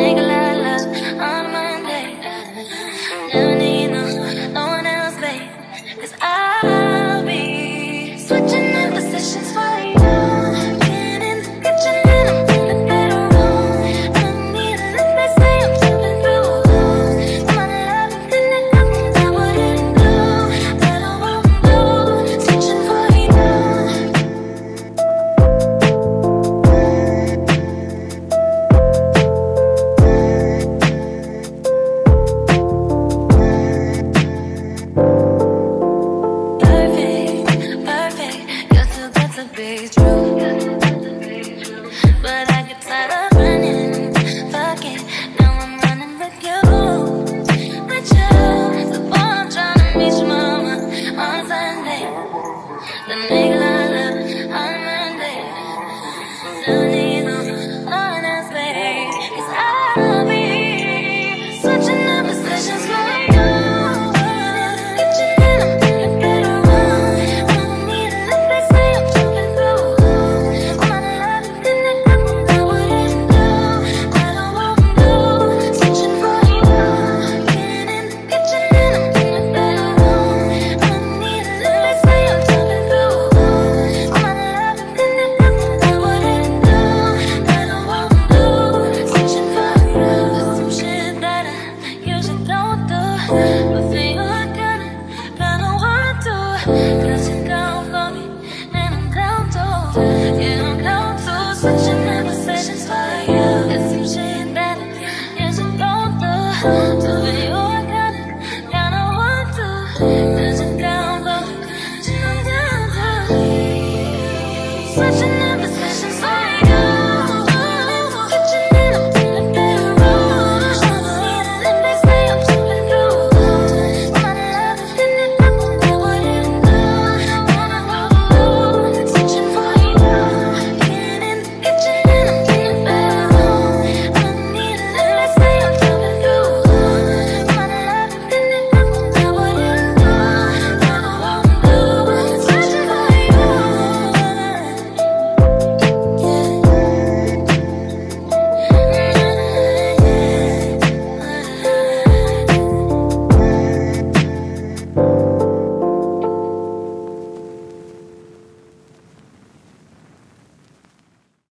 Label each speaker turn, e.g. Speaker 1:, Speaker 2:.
Speaker 1: nigga but